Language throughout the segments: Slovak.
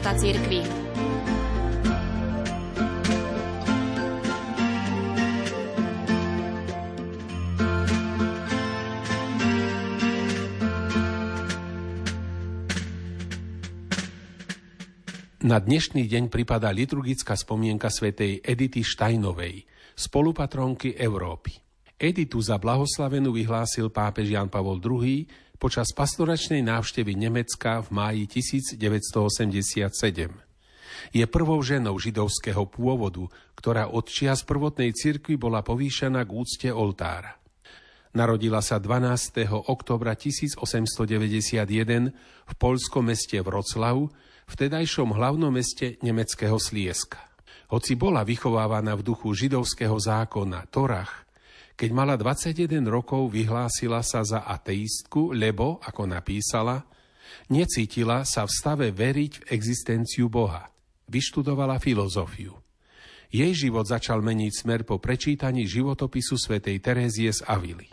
života cirkvi. Na dnešný deň pripadá liturgická spomienka svätej Edity Štajnovej, spolupatronky Európy. Editu za blahoslavenú vyhlásil pápež Jan Pavol II počas pastoračnej návštevy Nemecka v máji 1987. Je prvou ženou židovského pôvodu, ktorá od čias prvotnej cirkvi bola povýšená k úcte oltára. Narodila sa 12. oktobra 1891 v polskom meste Vroclav, vtedajšom hlavnom meste nemeckého Slieska. Hoci bola vychovávaná v duchu židovského zákona Torach, keď mala 21 rokov, vyhlásila sa za ateistku, lebo, ako napísala, necítila sa v stave veriť v existenciu Boha. Vyštudovala filozofiu. Jej život začal meniť smer po prečítaní životopisu svätej Terézie z Avily.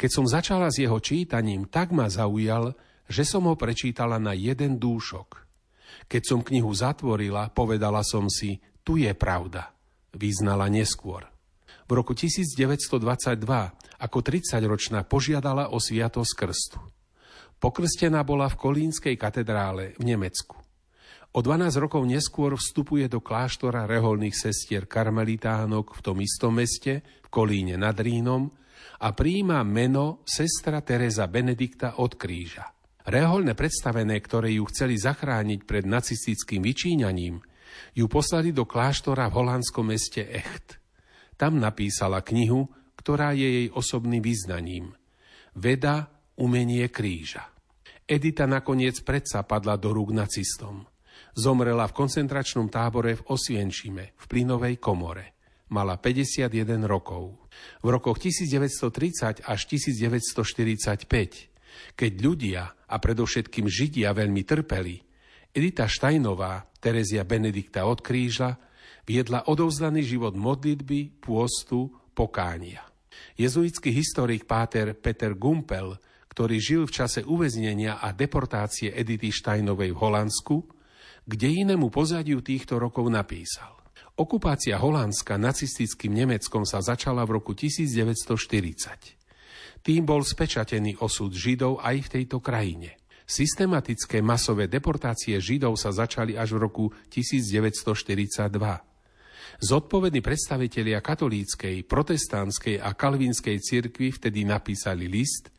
Keď som začala s jeho čítaním, tak ma zaujal, že som ho prečítala na jeden dúšok – keď som knihu zatvorila, povedala som si, tu je pravda. Vyznala neskôr. V roku 1922 ako 30-ročná požiadala o sviatosť krstu. Pokrstená bola v Kolínskej katedrále v Nemecku. O 12 rokov neskôr vstupuje do kláštora reholných sestier karmelitánok v tom istom meste, v Kolíne nad Rínom, a príjma meno sestra Teresa Benedikta od kríža. Reholné predstavené, ktoré ju chceli zachrániť pred nacistickým vyčíňaním, ju poslali do kláštora v holandskom meste Echt. Tam napísala knihu, ktorá je jej osobným význaním. Veda, umenie kríža. Edita nakoniec predsa padla do rúk nacistom. Zomrela v koncentračnom tábore v Osvienčime, v plynovej komore. Mala 51 rokov. V rokoch 1930 až 1945 keď ľudia a predovšetkým Židia veľmi trpeli, Edita Štajnová, Terezia Benedikta od kríža, viedla odovzdaný život modlitby, pôstu, pokánia. Jezuitský historik páter Peter Gumpel, ktorý žil v čase uväznenia a deportácie Edity Štajnovej v Holandsku, kde inému pozadiu týchto rokov napísal. Okupácia Holandska nacistickým Nemeckom sa začala v roku 1940. Tým bol spečatený osud Židov aj v tejto krajine. Systematické masové deportácie Židov sa začali až v roku 1942. Zodpovední predstavitelia katolíckej, protestantskej a kalvínskej cirkvi vtedy napísali list,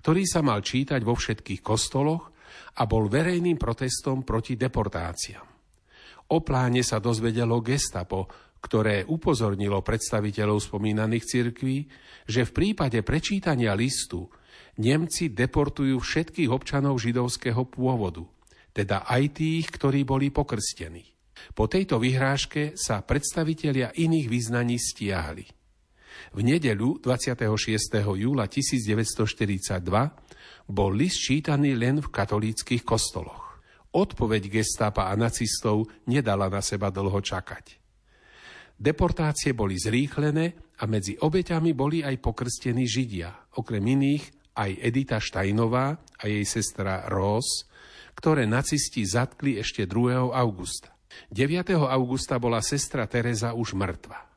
ktorý sa mal čítať vo všetkých kostoloch a bol verejným protestom proti deportáciám. O pláne sa dozvedelo gestapo, ktoré upozornilo predstaviteľov spomínaných cirkví, že v prípade prečítania listu Nemci deportujú všetkých občanov židovského pôvodu, teda aj tých, ktorí boli pokrstení. Po tejto vyhrážke sa predstavitelia iných vyznaní stiahli. V nedeľu 26. júla 1942 bol list čítaný len v katolíckých kostoloch. Odpoveď gestapa a nacistov nedala na seba dlho čakať. Deportácie boli zrýchlené a medzi obeťami boli aj pokrstení Židia, okrem iných aj Edita Štajnová a jej sestra Ross, ktoré nacisti zatkli ešte 2. augusta. 9. augusta bola sestra Teresa už mŕtva.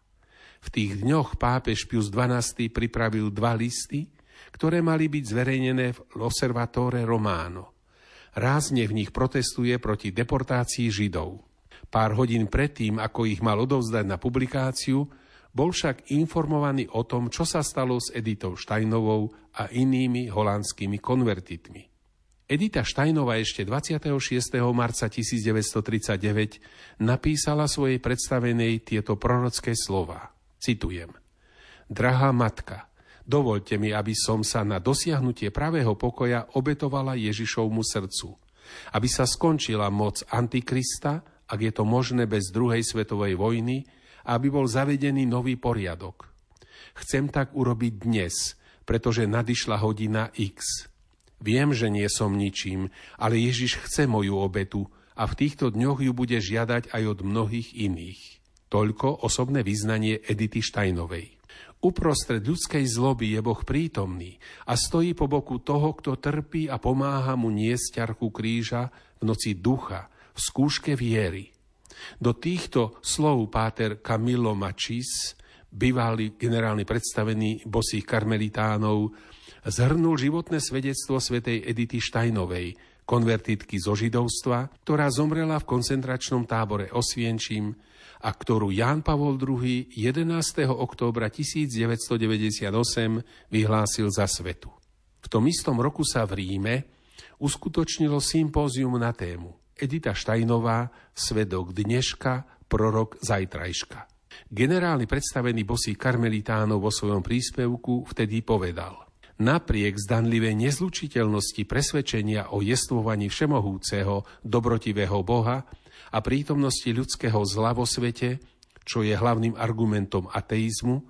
V tých dňoch pápež Pius XII pripravil dva listy, ktoré mali byť zverejnené v L'Osservatore Romano. Rázne v nich protestuje proti deportácii Židov. Pár hodín predtým, ako ich mal odovzdať na publikáciu, bol však informovaný o tom, čo sa stalo s Editou Štajnovou a inými holandskými konvertitmi. Edita Štajnová ešte 26. marca 1939 napísala svojej predstavenej tieto prorocké slova. Citujem. Drahá matka, dovolte mi, aby som sa na dosiahnutie pravého pokoja obetovala Ježišovmu srdcu, aby sa skončila moc Antikrista ak je to možné bez druhej svetovej vojny, aby bol zavedený nový poriadok. Chcem tak urobiť dnes, pretože nadišla hodina X. Viem, že nie som ničím, ale Ježiš chce moju obetu a v týchto dňoch ju bude žiadať aj od mnohých iných. Toľko osobné vyznanie Edity Štajnovej. Uprostred ľudskej zloby je Boh prítomný a stojí po boku toho, kto trpí a pomáha mu niesť ťarchu kríža v noci ducha, v skúške viery. Do týchto slov páter Camillo Machis, bývalý generálny predstavený bosých karmelitánov, zhrnul životné svedectvo svätej Edity Štajnovej, konvertitky zo židovstva, ktorá zomrela v koncentračnom tábore Osvienčím a ktorú Ján Pavol II 11. októbra 1998 vyhlásil za svetu. V tom istom roku sa v Ríme uskutočnilo sympózium na tému Edita Štajnová, svedok dneška, prorok zajtrajška. Generálny predstavený bosý karmelitánov vo svojom príspevku vtedy povedal – Napriek zdanlivej nezlučiteľnosti presvedčenia o jestvovaní všemohúceho, dobrotivého Boha a prítomnosti ľudského zla vo svete, čo je hlavným argumentom ateizmu,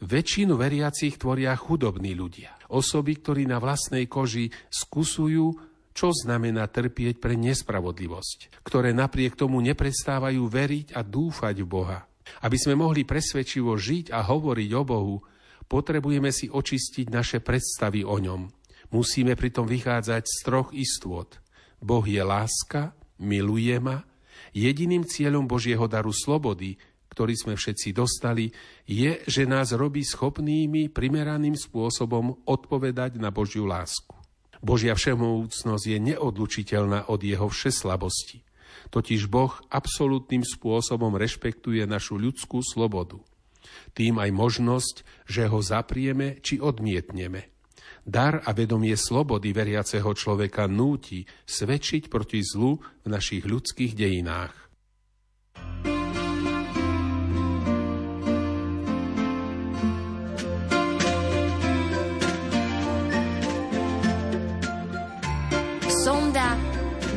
väčšinu veriacich tvoria chudobní ľudia. Osoby, ktorí na vlastnej koži skusujú, čo znamená trpieť pre nespravodlivosť, ktoré napriek tomu neprestávajú veriť a dúfať v Boha. Aby sme mohli presvedčivo žiť a hovoriť o Bohu, potrebujeme si očistiť naše predstavy o ňom. Musíme pritom vychádzať z troch istôt. Boh je láska, miluje ma, Jediným cieľom Božieho daru slobody, ktorý sme všetci dostali, je, že nás robí schopnými primeraným spôsobom odpovedať na Božiu lásku. Božia všemohúcnosť je neodlučiteľná od jeho všeslabosti. Totiž Boh absolútnym spôsobom rešpektuje našu ľudskú slobodu. Tým aj možnosť, že ho zaprieme či odmietneme. Dar a vedomie slobody veriaceho človeka núti svedčiť proti zlu v našich ľudských dejinách. Sonda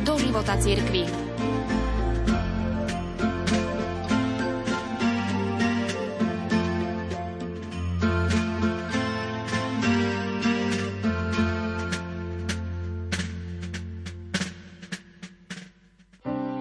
do života cirkvi.